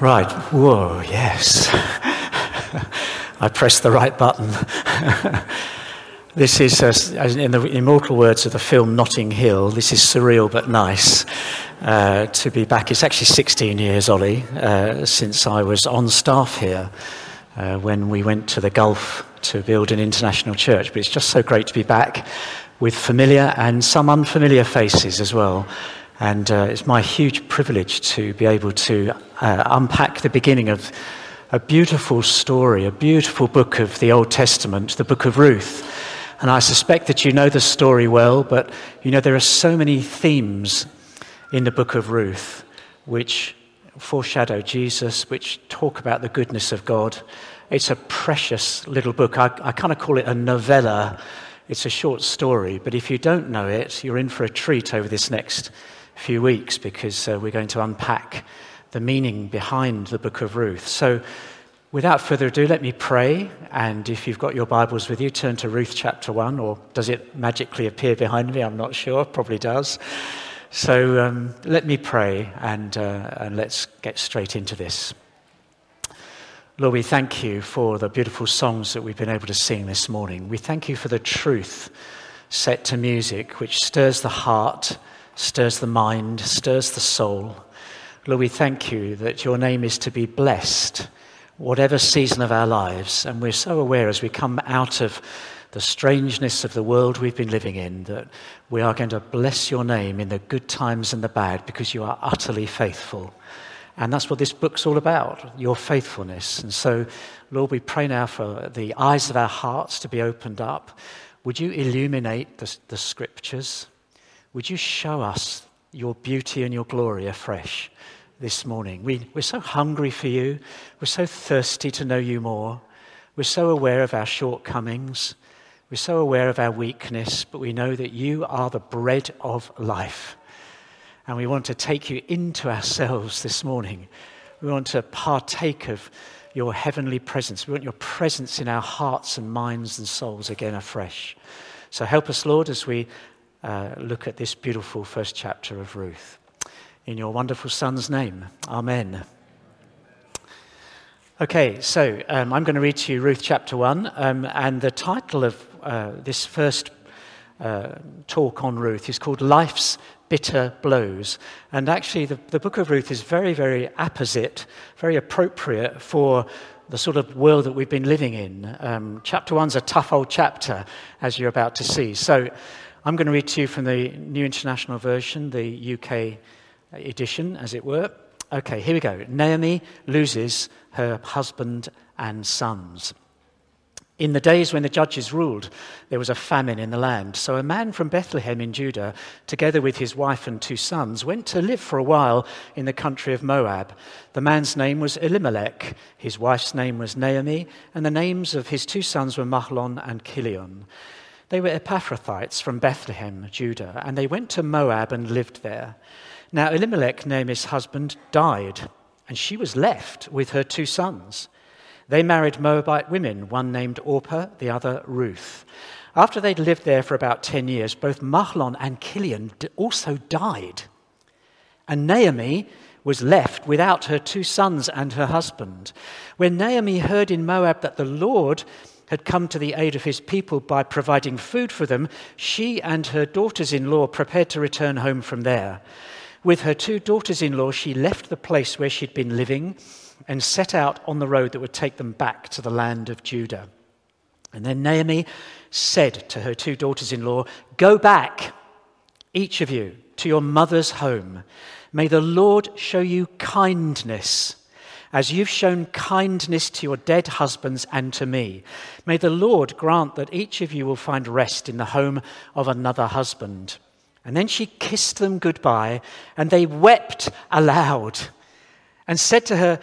Right. Whoa, yes. I pressed the right button. this is, uh, in the immortal words of the film Notting Hill, this is surreal but nice uh, to be back. It's actually 16 years, Ollie, uh, since I was on staff here uh, when we went to the Gulf to build an international church. But it's just so great to be back with familiar and some unfamiliar faces as well. And uh, it's my huge privilege to be able to uh, unpack the beginning of a beautiful story, a beautiful book of the Old Testament, the book of Ruth. And I suspect that you know the story well, but you know there are so many themes in the book of Ruth which foreshadow Jesus, which talk about the goodness of God. It's a precious little book. I, I kind of call it a novella. It's a short story, but if you don't know it, you're in for a treat over this next few weeks because uh, we're going to unpack the meaning behind the book of Ruth. So, without further ado, let me pray. And if you've got your Bibles with you, turn to Ruth chapter 1, or does it magically appear behind me? I'm not sure, probably does. So, um, let me pray and, uh, and let's get straight into this. Lord, we thank you for the beautiful songs that we've been able to sing this morning. We thank you for the truth set to music, which stirs the heart stirs the mind, stirs the soul. Lord, we thank you that your name is to be blessed, whatever season of our lives. And we're so aware as we come out of the strangeness of the world we've been living in that we are going to bless your name in the good times and the bad because you are utterly faithful. And that's what this book's all about, your faithfulness. And so, Lord, we pray now for the eyes of our hearts to be opened up. Would you illuminate the, the scriptures? Would you show us your beauty and your glory afresh this morning? We, we're so hungry for you. We're so thirsty to know you more. We're so aware of our shortcomings. We're so aware of our weakness, but we know that you are the bread of life. And we want to take you into ourselves this morning. We want to partake of your heavenly presence. We want your presence in our hearts and minds and souls again afresh. So help us, Lord, as we uh, look at this beautiful first chapter of Ruth. In your wonderful Son's name, Amen. Okay, so um, I'm going to read to you Ruth chapter 1, um, and the title of uh, this first uh, talk on Ruth is called Life's Bitter Blows. And actually, the, the book of Ruth is very, very apposite, very appropriate for the sort of world that we've been living in. Um, chapter 1's a tough old chapter, as you're about to see. So, I'm going to read to you from the New International Version, the UK edition, as it were. Okay, here we go. Naomi loses her husband and sons. In the days when the judges ruled, there was a famine in the land. So a man from Bethlehem in Judah, together with his wife and two sons, went to live for a while in the country of Moab. The man's name was Elimelech, his wife's name was Naomi, and the names of his two sons were Mahlon and Kilion. They were Ephrathites from Bethlehem, Judah, and they went to Moab and lived there. Now, Elimelech, Naomi's husband, died, and she was left with her two sons. They married Moabite women, one named Orpah, the other Ruth. After they'd lived there for about 10 years, both Mahlon and Kilion also died. And Naomi was left without her two sons and her husband. When Naomi heard in Moab that the Lord had come to the aid of his people by providing food for them, she and her daughters in law prepared to return home from there. With her two daughters in law, she left the place where she'd been living and set out on the road that would take them back to the land of Judah. And then Naomi said to her two daughters in law, Go back, each of you, to your mother's home. May the Lord show you kindness as you've shown kindness to your dead husbands and to me. May the Lord grant that each of you will find rest in the home of another husband. And then she kissed them goodbye, and they wept aloud and said to her,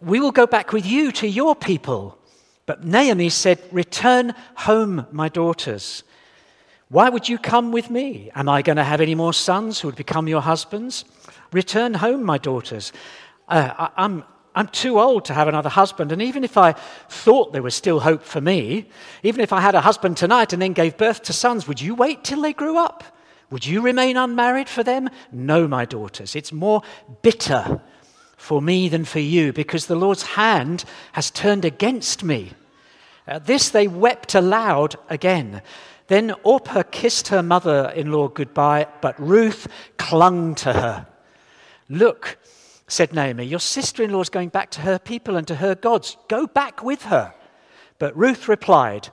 We will go back with you to your people. But Naomi said, Return home, my daughters. Why would you come with me? Am I going to have any more sons who would become your husbands? Return home, my daughters. Uh, I, I'm, I'm too old to have another husband. And even if I thought there was still hope for me, even if I had a husband tonight and then gave birth to sons, would you wait till they grew up? Would you remain unmarried for them? No, my daughters. It's more bitter for me than for you, because the Lord's hand has turned against me. At this they wept aloud again. Then Orpah kissed her mother in law goodbye, but Ruth clung to her. Look, said Naomi, your sister in law is going back to her people and to her gods. Go back with her. But Ruth replied,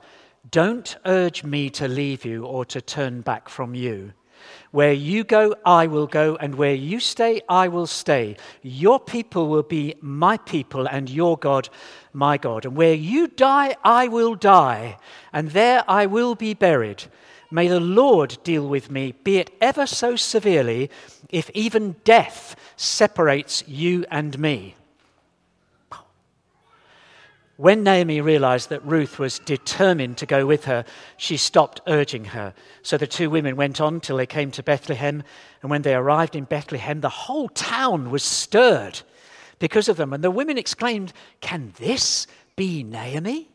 Don't urge me to leave you or to turn back from you. Where you go, I will go, and where you stay, I will stay. Your people will be my people, and your God, my God. And where you die, I will die, and there I will be buried. May the Lord deal with me, be it ever so severely, if even death separates you and me. When Naomi realized that Ruth was determined to go with her, she stopped urging her. So the two women went on till they came to Bethlehem. And when they arrived in Bethlehem, the whole town was stirred because of them. And the women exclaimed, Can this be Naomi?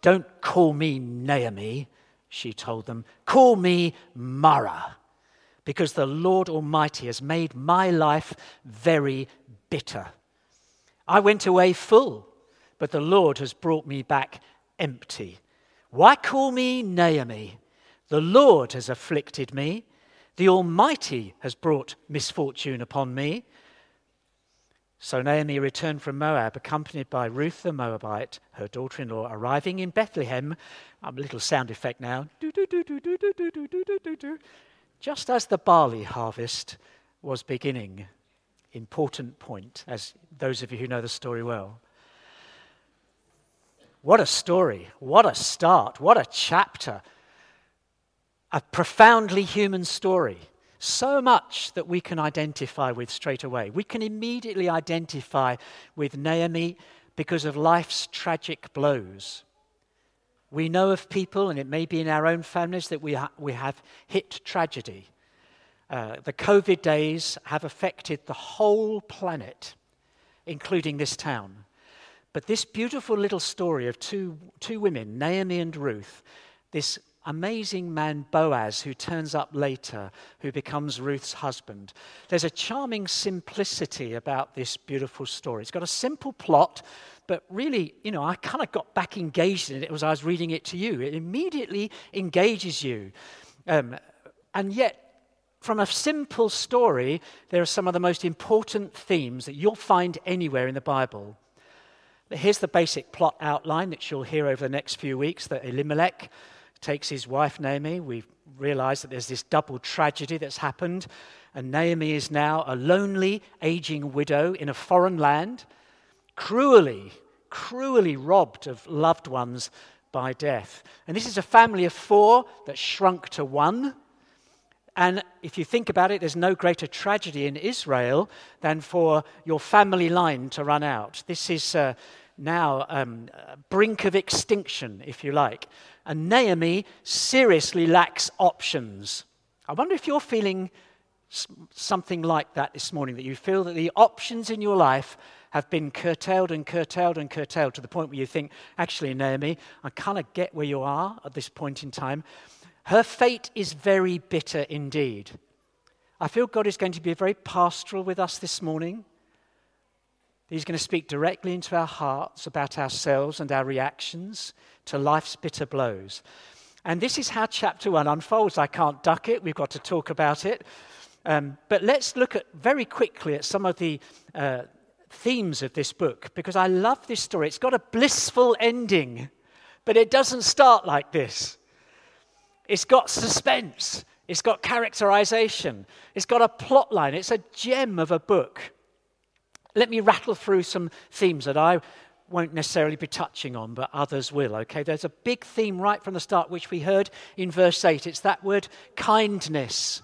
Don't call me Naomi, she told them. Call me Mara, because the Lord Almighty has made my life very bitter. I went away full but the Lord has brought me back empty. Why call me Naomi? The Lord has afflicted me. The Almighty has brought misfortune upon me. So Naomi returned from Moab, accompanied by Ruth the Moabite, her daughter in law, arriving in Bethlehem. A little sound effect now. Just as the barley harvest was beginning. Important point, as those of you who know the story well. What a story. What a start. What a chapter. A profoundly human story. So much that we can identify with straight away. We can immediately identify with Naomi because of life's tragic blows. We know of people, and it may be in our own families, that we, ha- we have hit tragedy. Uh, the COVID days have affected the whole planet, including this town. But this beautiful little story of two, two women, Naomi and Ruth, this amazing man Boaz who turns up later, who becomes Ruth's husband. There's a charming simplicity about this beautiful story. It's got a simple plot, but really, you know, I kind of got back engaged in it as I was reading it to you. It immediately engages you. Um, and yet, from a simple story, there are some of the most important themes that you'll find anywhere in the Bible. Here's the basic plot outline that you'll hear over the next few weeks that Elimelech takes his wife Naomi. We realize that there's this double tragedy that's happened, and Naomi is now a lonely, aging widow in a foreign land, cruelly, cruelly robbed of loved ones by death. And this is a family of four that shrunk to one. And if you think about it, there's no greater tragedy in Israel than for your family line to run out. This is uh, now um, brink of extinction, if you like. And Naomi seriously lacks options. I wonder if you're feeling something like that this morning, that you feel that the options in your life have been curtailed and curtailed and curtailed to the point where you think, actually, Naomi, I kind of get where you are at this point in time. Her fate is very bitter indeed. I feel God is going to be very pastoral with us this morning. He's going to speak directly into our hearts about ourselves and our reactions to life's bitter blows. And this is how chapter one unfolds. I can't duck it, we've got to talk about it. Um, but let's look at very quickly at some of the uh, themes of this book because I love this story. It's got a blissful ending, but it doesn't start like this. It's got suspense, it's got characterization, it's got a plot line. It's a gem of a book. Let me rattle through some themes that I won't necessarily be touching on, but others will, okay? There's a big theme right from the start, which we heard in verse 8. It's that word kindness.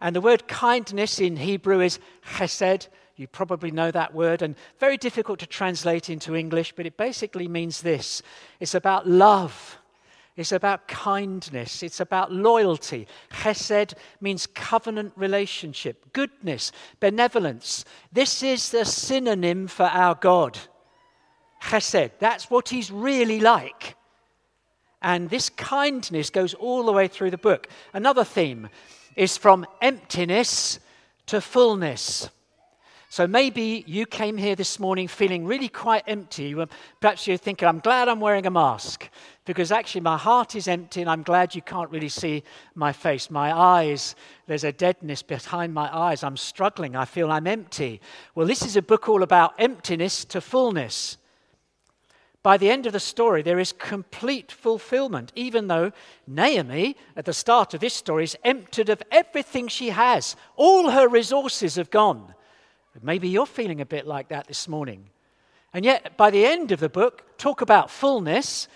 And the word kindness in Hebrew is chesed. You probably know that word, and very difficult to translate into English, but it basically means this it's about love it's about kindness. It's about loyalty. Chesed means covenant relationship, goodness, benevolence. This is the synonym for our God. Chesed. That's what he's really like. And this kindness goes all the way through the book. Another theme is from emptiness to fullness. So maybe you came here this morning feeling really quite empty. Perhaps you're thinking, I'm glad I'm wearing a mask because actually my heart is empty and I'm glad you can't really see my face. My eyes, there's a deadness behind my eyes. I'm struggling. I feel I'm empty. Well, this is a book all about emptiness to fullness. By the end of the story, there is complete fulfillment, even though Naomi, at the start of this story, is emptied of everything she has. All her resources have gone. Maybe you're feeling a bit like that this morning. And yet, by the end of the book, talk about fullness.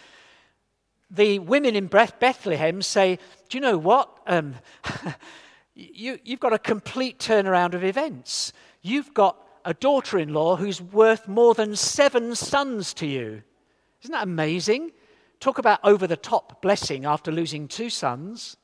The women in Bethlehem say, Do you know what? Um, you, you've got a complete turnaround of events. You've got a daughter in law who's worth more than seven sons to you. Isn't that amazing? Talk about over the top blessing after losing two sons.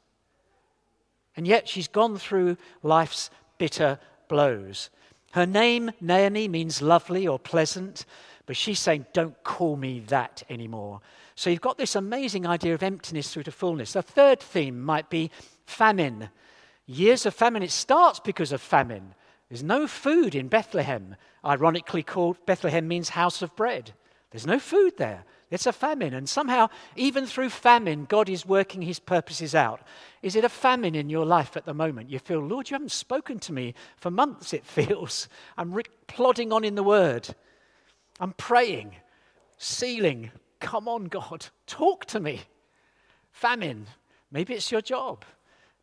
And yet she's gone through life's bitter blows. Her name, Naomi, means lovely or pleasant, but she's saying, Don't call me that anymore. So you've got this amazing idea of emptiness through to fullness. A third theme might be famine. Years of famine. It starts because of famine. There's no food in Bethlehem. Ironically called Bethlehem means house of bread. There's no food there. It's a famine. And somehow, even through famine, God is working his purposes out. Is it a famine in your life at the moment? You feel, Lord, you haven't spoken to me for months, it feels. I'm re- plodding on in the word. I'm praying, sealing. Come on, God, talk to me. Famine. Maybe it's your job.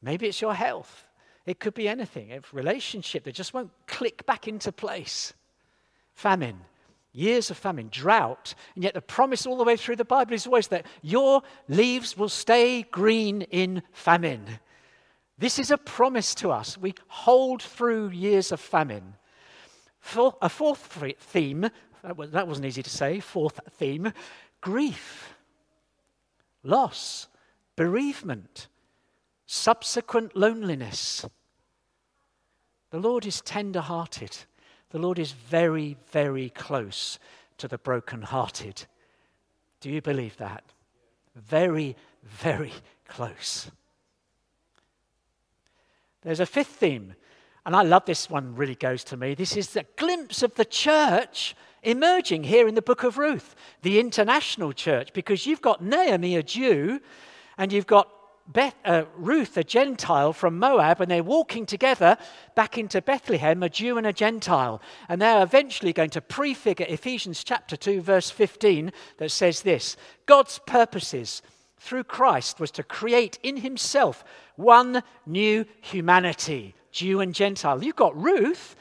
Maybe it's your health. It could be anything. A relationship that just won't click back into place. Famine years of famine, drought, and yet the promise all the way through the Bible is always that your leaves will stay green in famine. This is a promise to us. We hold through years of famine. For, a fourth theme, that wasn't easy to say, fourth theme grief, loss, bereavement, subsequent loneliness. The Lord is tender hearted. The Lord is very, very close to the brokenhearted. Do you believe that? Very, very close. There's a fifth theme, and I love this one, really goes to me. This is the glimpse of the church emerging here in the book of Ruth, the international church, because you've got Naomi, a Jew, and you've got Beth, uh, Ruth, a Gentile from Moab, and they're walking together back into Bethlehem, a Jew and a Gentile. And they're eventually going to prefigure Ephesians chapter 2, verse 15, that says this God's purposes through Christ was to create in himself one new humanity, Jew and Gentile. You've got Ruth.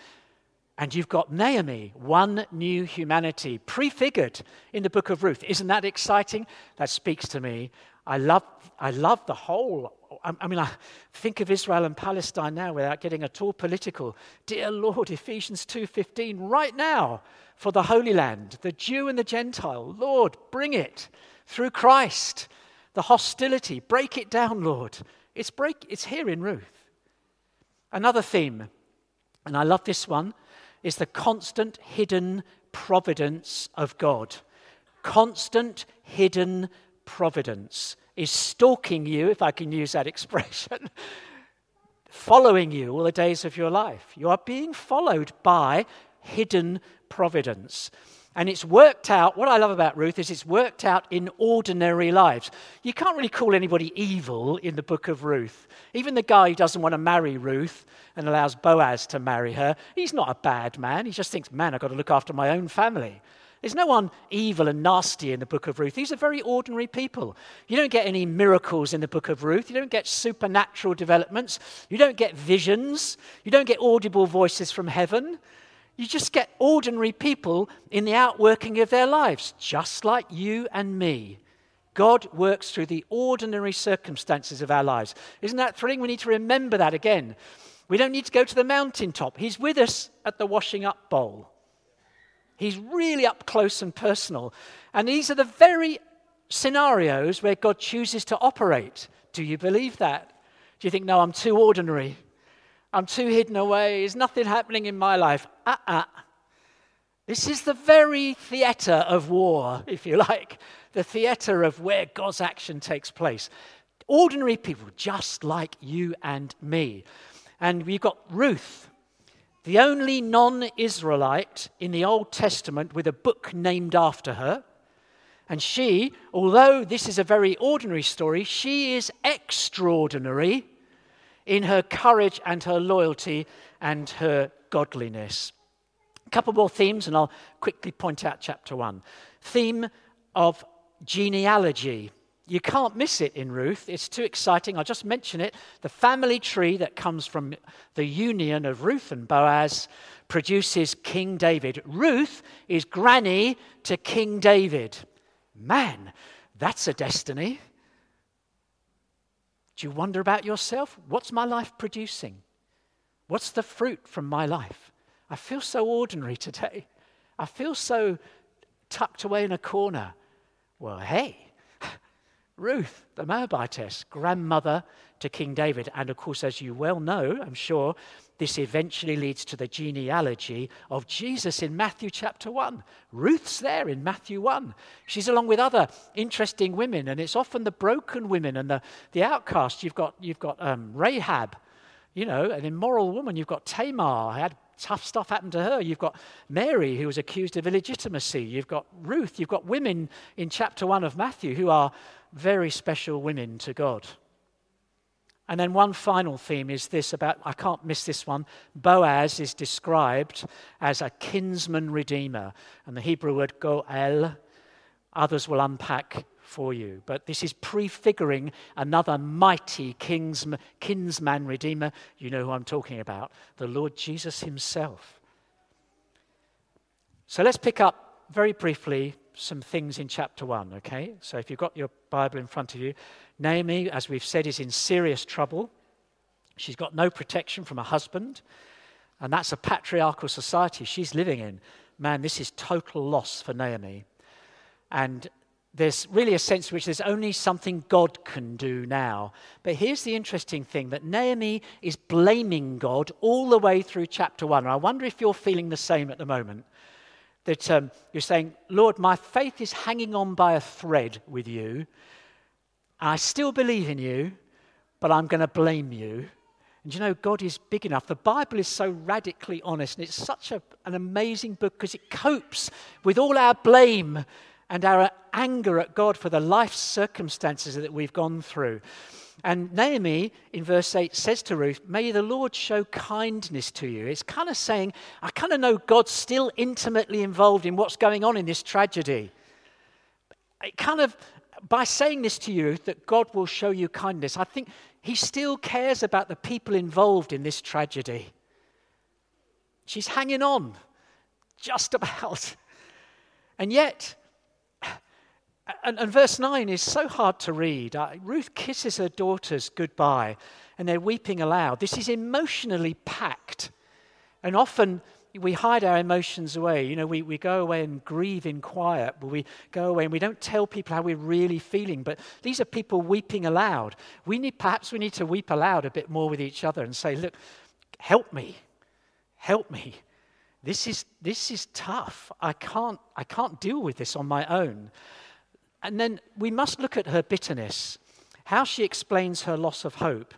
And you've got Naomi, one new humanity, prefigured in the book of Ruth. Isn't that exciting? That speaks to me I love, I love the whole. I, mean, I think of Israel and Palestine now without getting at all political. Dear Lord, Ephesians 2:15, right now for the Holy Land, the Jew and the Gentile. Lord, bring it through Christ. The hostility, break it down, Lord. It's break. It's here in Ruth. Another theme, and I love this one, is the constant hidden providence of God. Constant hidden providence is stalking you, if I can use that expression, following you all the days of your life. You are being followed by hidden providence. And it's worked out, what I love about Ruth is it's worked out in ordinary lives. You can't really call anybody evil in the book of Ruth. Even the guy who doesn't want to marry Ruth and allows Boaz to marry her, he's not a bad man. He just thinks, man, I've got to look after my own family. There's no one evil and nasty in the book of Ruth. These are very ordinary people. You don't get any miracles in the book of Ruth. You don't get supernatural developments. You don't get visions. You don't get audible voices from heaven. You just get ordinary people in the outworking of their lives, just like you and me. God works through the ordinary circumstances of our lives. Isn't that thrilling? We need to remember that again. We don't need to go to the mountaintop. He's with us at the washing up bowl. He's really up close and personal. And these are the very scenarios where God chooses to operate. Do you believe that? Do you think, no, I'm too ordinary? I'm too hidden away. There's nothing happening in my life. Uh uh-uh. uh This is the very theatre of war, if you like, the theatre of where God's action takes place. Ordinary people, just like you and me. And we've got Ruth, the only non Israelite in the Old Testament with a book named after her. And she, although this is a very ordinary story, she is extraordinary in her courage and her loyalty and her godliness. A couple more themes, and I'll quickly point out chapter one. Theme of genealogy. You can't miss it in Ruth. It's too exciting. I'll just mention it. The family tree that comes from the union of Ruth and Boaz produces King David. Ruth is granny to King David. Man, that's a destiny. Do you wonder about yourself? What's my life producing? What's the fruit from my life? I feel so ordinary today. I feel so tucked away in a corner. Well, hey, Ruth, the Moabitess, grandmother to King David. And of course, as you well know, I'm sure, this eventually leads to the genealogy of Jesus in Matthew chapter 1. Ruth's there in Matthew 1. She's along with other interesting women, and it's often the broken women and the, the outcasts. You've got, you've got um, Rahab, you know, an immoral woman. You've got Tamar, had tough stuff happen to her. You've got Mary, who was accused of illegitimacy. You've got Ruth. You've got women in chapter 1 of Matthew who are very special women to God. And then one final theme is this about, I can't miss this one. Boaz is described as a kinsman redeemer. And the Hebrew word goel, others will unpack for you. But this is prefiguring another mighty kinsman, kinsman redeemer. You know who I'm talking about the Lord Jesus himself. So let's pick up very briefly some things in chapter 1, okay? So if you've got your Bible in front of you, Naomi, as we've said, is in serious trouble. She's got no protection from her husband, and that's a patriarchal society she's living in. Man, this is total loss for Naomi. And there's really a sense in which there's only something God can do now. But here's the interesting thing that Naomi is blaming God all the way through chapter 1. And I wonder if you're feeling the same at the moment that um, you're saying, Lord, my faith is hanging on by a thread with you. I still believe in you, but I'm going to blame you. And you know, God is big enough. The Bible is so radically honest, and it's such a, an amazing book because it copes with all our blame and our anger at God for the life circumstances that we've gone through. And Naomi, in verse 8, says to Ruth, May the Lord show kindness to you. It's kind of saying, I kind of know God's still intimately involved in what's going on in this tragedy. It kind of, by saying this to you, that God will show you kindness, I think he still cares about the people involved in this tragedy. She's hanging on, just about. And yet, and, and, verse 9 is so hard to read. Uh, Ruth kisses her daughters goodbye, and they're weeping aloud. This is emotionally packed. And often we hide our emotions away. You know, we, we go away and grieve in quiet, but we go away and we don't tell people how we're really feeling. But these are people weeping aloud. We need, perhaps we need to weep aloud a bit more with each other and say, look, help me. Help me. This is, this is tough. I can't, I can't deal with this on my own. And then we must look at her bitterness, how she explains her loss of hope.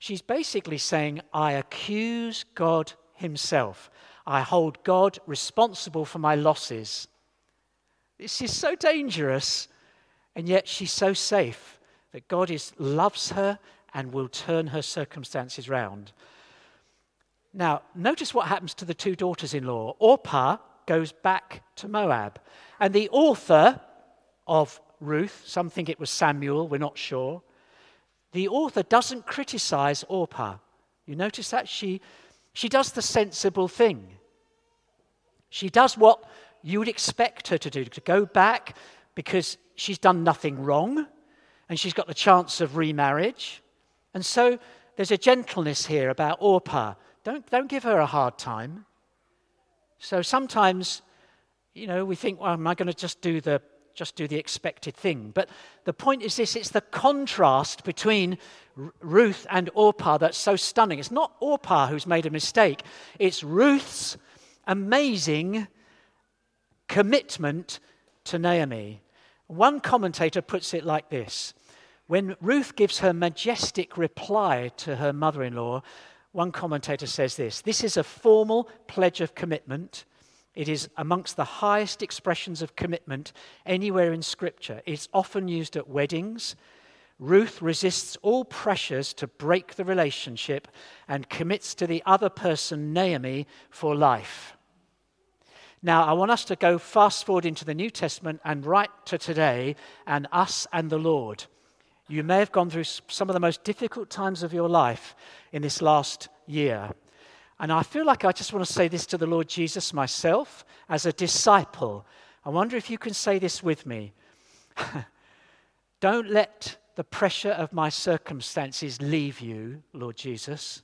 She's basically saying, I accuse God Himself. I hold God responsible for my losses. This is so dangerous, and yet she's so safe that God is, loves her and will turn her circumstances round. Now, notice what happens to the two daughters in law. Orpah goes back to Moab, and the author of Ruth, some think it was Samuel, we're not sure. The author doesn't criticize Orpah. You notice that? She, she does the sensible thing. She does what you would expect her to do to go back because she's done nothing wrong and she's got the chance of remarriage. And so there's a gentleness here about Orpah. Don't, don't give her a hard time. So sometimes, you know, we think, well, am I going to just do the just do the expected thing. But the point is this it's the contrast between Ruth and Orpah that's so stunning. It's not Orpah who's made a mistake, it's Ruth's amazing commitment to Naomi. One commentator puts it like this When Ruth gives her majestic reply to her mother in law, one commentator says this this is a formal pledge of commitment. It is amongst the highest expressions of commitment anywhere in Scripture. It's often used at weddings. Ruth resists all pressures to break the relationship and commits to the other person, Naomi, for life. Now, I want us to go fast forward into the New Testament and right to today and us and the Lord. You may have gone through some of the most difficult times of your life in this last year. And I feel like I just want to say this to the Lord Jesus myself as a disciple. I wonder if you can say this with me. Don't let the pressure of my circumstances leave you, Lord Jesus.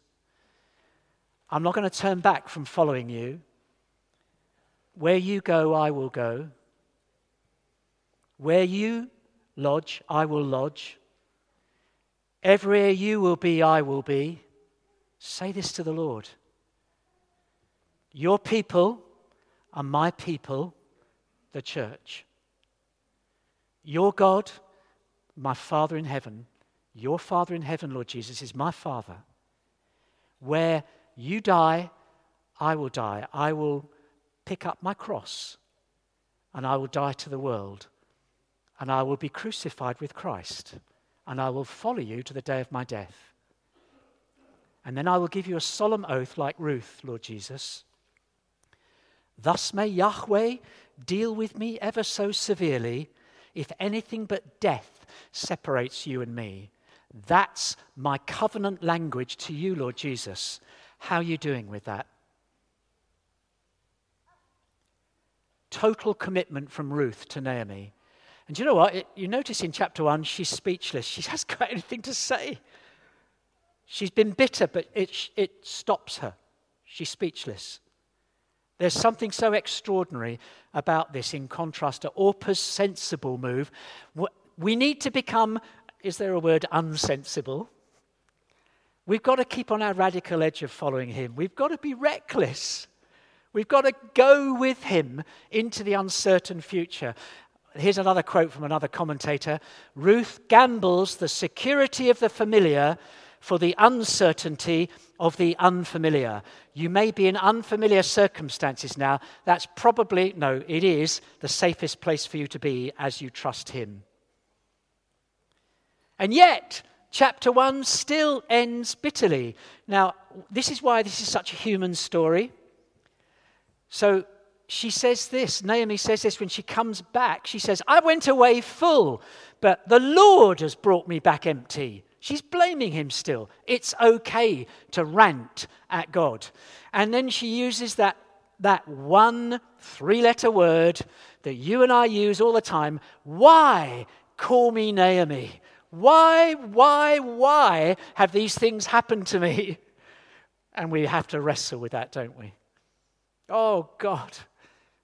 I'm not going to turn back from following you. Where you go, I will go. Where you lodge, I will lodge. Everywhere you will be, I will be. Say this to the Lord. Your people are my people, the church. Your God, my Father in heaven, your Father in heaven, Lord Jesus, is my Father. Where you die, I will die. I will pick up my cross and I will die to the world and I will be crucified with Christ and I will follow you to the day of my death. And then I will give you a solemn oath like Ruth, Lord Jesus. Thus may Yahweh deal with me ever so severely if anything but death separates you and me. That's my covenant language to you, Lord Jesus. How are you doing with that? total commitment from Ruth to Naomi. And you know what? It, you notice in chapter 1, she's speechless. She hasn't got anything to say. She's been bitter, but it, it stops her. She's speechless. There's something so extraordinary about this in contrast to Orpah's sensible move. We need to become, is there a word, unsensible? We've got to keep on our radical edge of following him. We've got to be reckless. We've got to go with him into the uncertain future. Here's another quote from another commentator Ruth gambles the security of the familiar for the uncertainty of the unfamiliar. You may be in unfamiliar circumstances now. That's probably, no, it is the safest place for you to be as you trust Him. And yet, chapter 1 still ends bitterly. Now, this is why this is such a human story. So she says this, Naomi says this when she comes back. She says, I went away full, but the Lord has brought me back empty. She's blaming him still. It's okay to rant at God. And then she uses that, that one three letter word that you and I use all the time. Why call me Naomi? Why, why, why have these things happened to me? And we have to wrestle with that, don't we? Oh, God,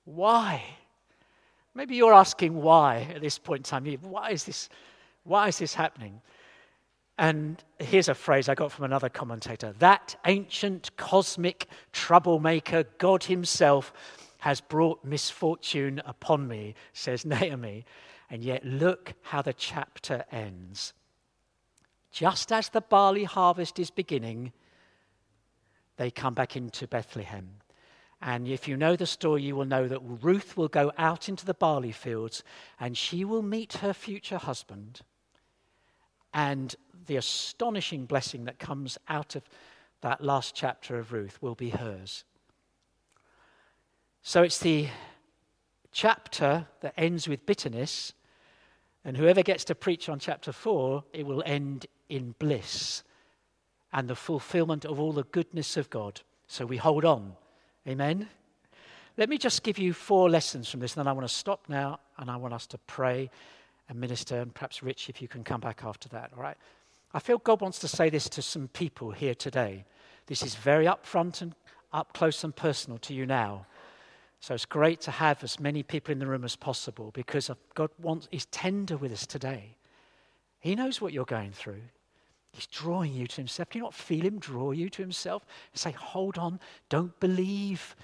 why? Maybe you're asking why at this point in time. Why is this, why is this happening? And here's a phrase I got from another commentator that ancient cosmic troublemaker, God Himself, has brought misfortune upon me, says Naomi. And yet, look how the chapter ends. Just as the barley harvest is beginning, they come back into Bethlehem. And if you know the story, you will know that Ruth will go out into the barley fields and she will meet her future husband. And the astonishing blessing that comes out of that last chapter of Ruth will be hers. So it's the chapter that ends with bitterness. And whoever gets to preach on chapter 4, it will end in bliss and the fulfillment of all the goodness of God. So we hold on Amen? Let me just give you four lessons from this, and then I want to stop now and I want us to pray and minister, and perhaps Rich, if you can come back after that, all right? I feel God wants to say this to some people here today. This is very upfront and up close and personal to you now. So it's great to have as many people in the room as possible because God wants, is tender with us today. He knows what you're going through. He's drawing you to himself. Do you not feel him draw you to himself? Say, hold on, don't believe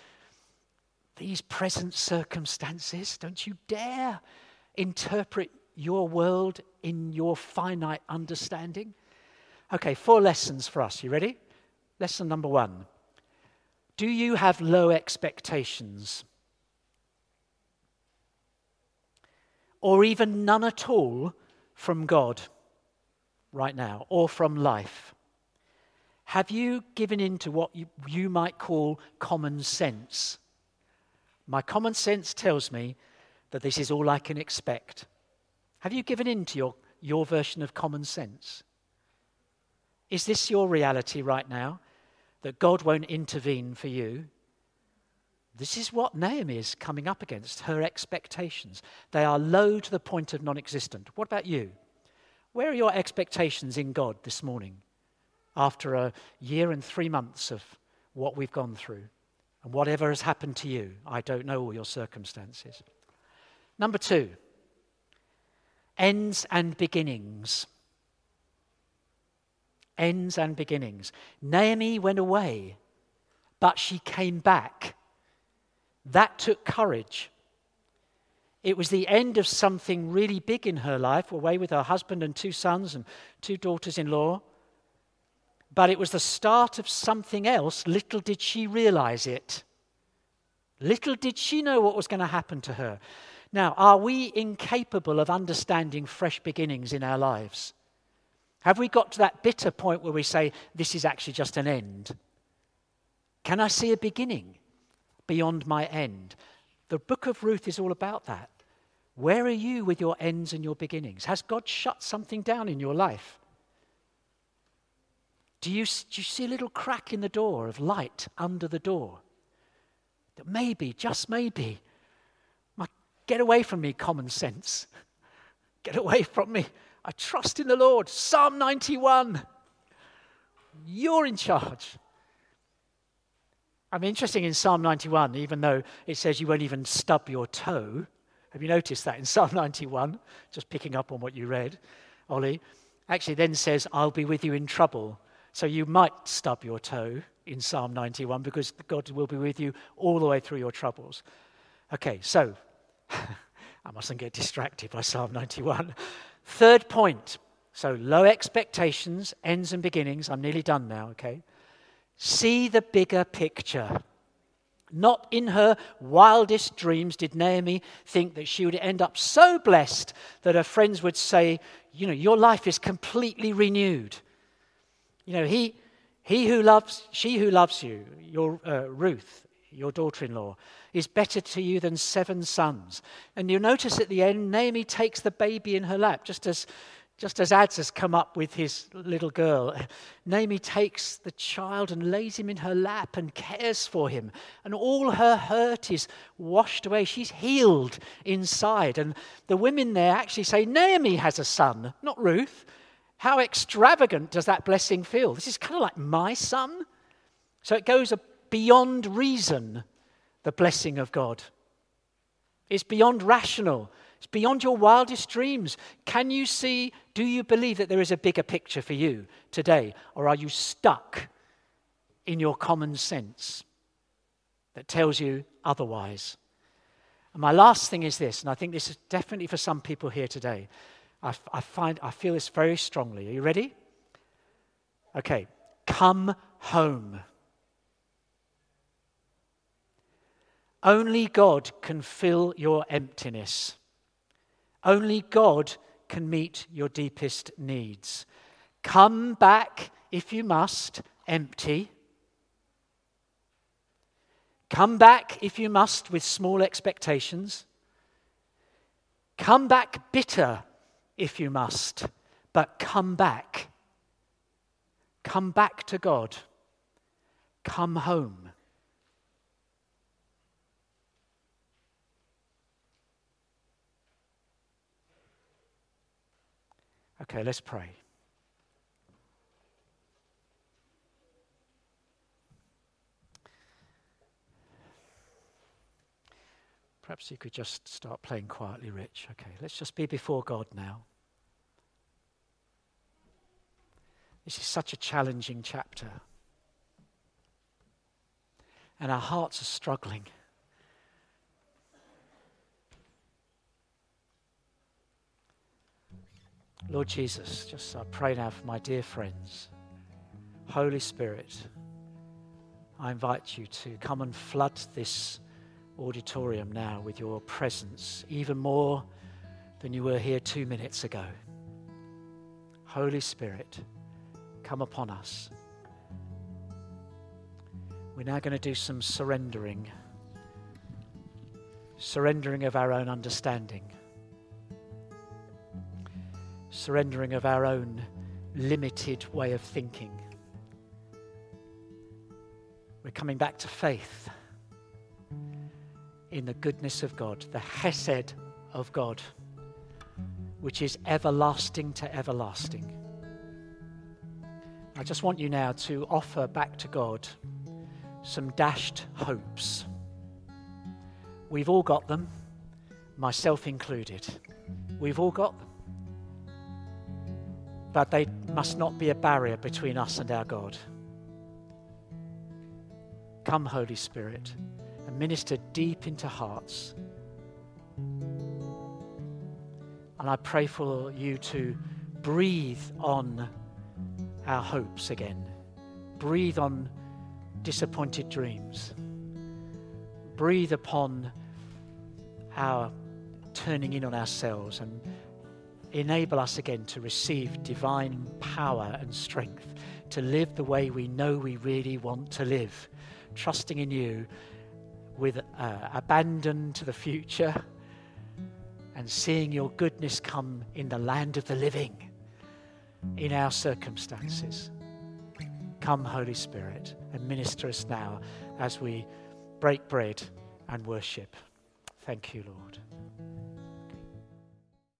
these present circumstances. Don't you dare interpret your world in your finite understanding. Okay, four lessons for us. You ready? Lesson number one Do you have low expectations? Or even none at all from God right now or from life? Have you given in to what you, you might call common sense? My common sense tells me that this is all I can expect. Have you given in to your, your version of common sense? Is this your reality right now? That God won't intervene for you? This is what Naomi is coming up against her expectations. They are low to the point of non existent. What about you? Where are your expectations in God this morning after a year and three months of what we've gone through? And whatever has happened to you, I don't know all your circumstances. Number two, ends and beginnings. Ends and beginnings. Naomi went away, but she came back. That took courage. It was the end of something really big in her life, away with her husband and two sons and two daughters in law. But it was the start of something else. Little did she realize it. Little did she know what was going to happen to her. Now, are we incapable of understanding fresh beginnings in our lives? Have we got to that bitter point where we say, this is actually just an end? Can I see a beginning beyond my end? The book of Ruth is all about that. Where are you with your ends and your beginnings? Has God shut something down in your life? Do you, do you see a little crack in the door of light under the door? That maybe, just maybe, get away from me, common sense. Get away from me. I trust in the Lord. Psalm 91. You're in charge. I'm interested in Psalm 91, even though it says you won't even stub your toe. Have you noticed that in Psalm 91? Just picking up on what you read, Ollie. Actually, then says, I'll be with you in trouble. So you might stub your toe in Psalm 91 because God will be with you all the way through your troubles. Okay, so I mustn't get distracted by Psalm 91. Third point. So low expectations, ends and beginnings. I'm nearly done now, okay? See the bigger picture. Not in her wildest dreams did Naomi think that she would end up so blessed that her friends would say, You know, your life is completely renewed. You know, he, he who loves, she who loves you, your uh, Ruth, your daughter in law, is better to you than seven sons. And you'll notice at the end, Naomi takes the baby in her lap, just as, just as Ads has come up with his little girl. Naomi takes the child and lays him in her lap and cares for him. And all her hurt is washed away. She's healed inside. And the women there actually say, Naomi has a son, not Ruth. How extravagant does that blessing feel? This is kind of like my son. So it goes beyond reason, the blessing of God. It's beyond rational. It's beyond your wildest dreams. Can you see, do you believe that there is a bigger picture for you today? Or are you stuck in your common sense that tells you otherwise? And my last thing is this, and I think this is definitely for some people here today. I, I, find, I feel this very strongly. Are you ready? Okay, come home. Only God can fill your emptiness. Only God can meet your deepest needs. Come back, if you must, empty. Come back, if you must, with small expectations. Come back bitter if you must, but come back. Come back to God. Come home. Okay, let's pray. Perhaps you could just start playing quietly, Rich. Okay, let's just be before God now. This is such a challenging chapter. And our hearts are struggling. Lord Jesus, just I pray now for my dear friends. Holy Spirit, I invite you to come and flood this auditorium now with your presence, even more than you were here two minutes ago. Holy Spirit, come upon us. We're now going to do some surrendering, surrendering of our own understanding, surrendering of our own limited way of thinking. We're coming back to faith in the goodness of God, the Hesed of God, which is everlasting to everlasting. I just want you now to offer back to God some dashed hopes. We've all got them, myself included. We've all got them. But they must not be a barrier between us and our God. Come, Holy Spirit, and minister deep into hearts. And I pray for you to breathe on our hopes again. Breathe on disappointed dreams. Breathe upon our turning in on ourselves and enable us again to receive divine power and strength to live the way we know we really want to live, trusting in you with uh, abandon to the future and seeing your goodness come in the land of the living, in our circumstances. Come, Holy Spirit, and minister us now as we break bread and worship. Thank you, Lord.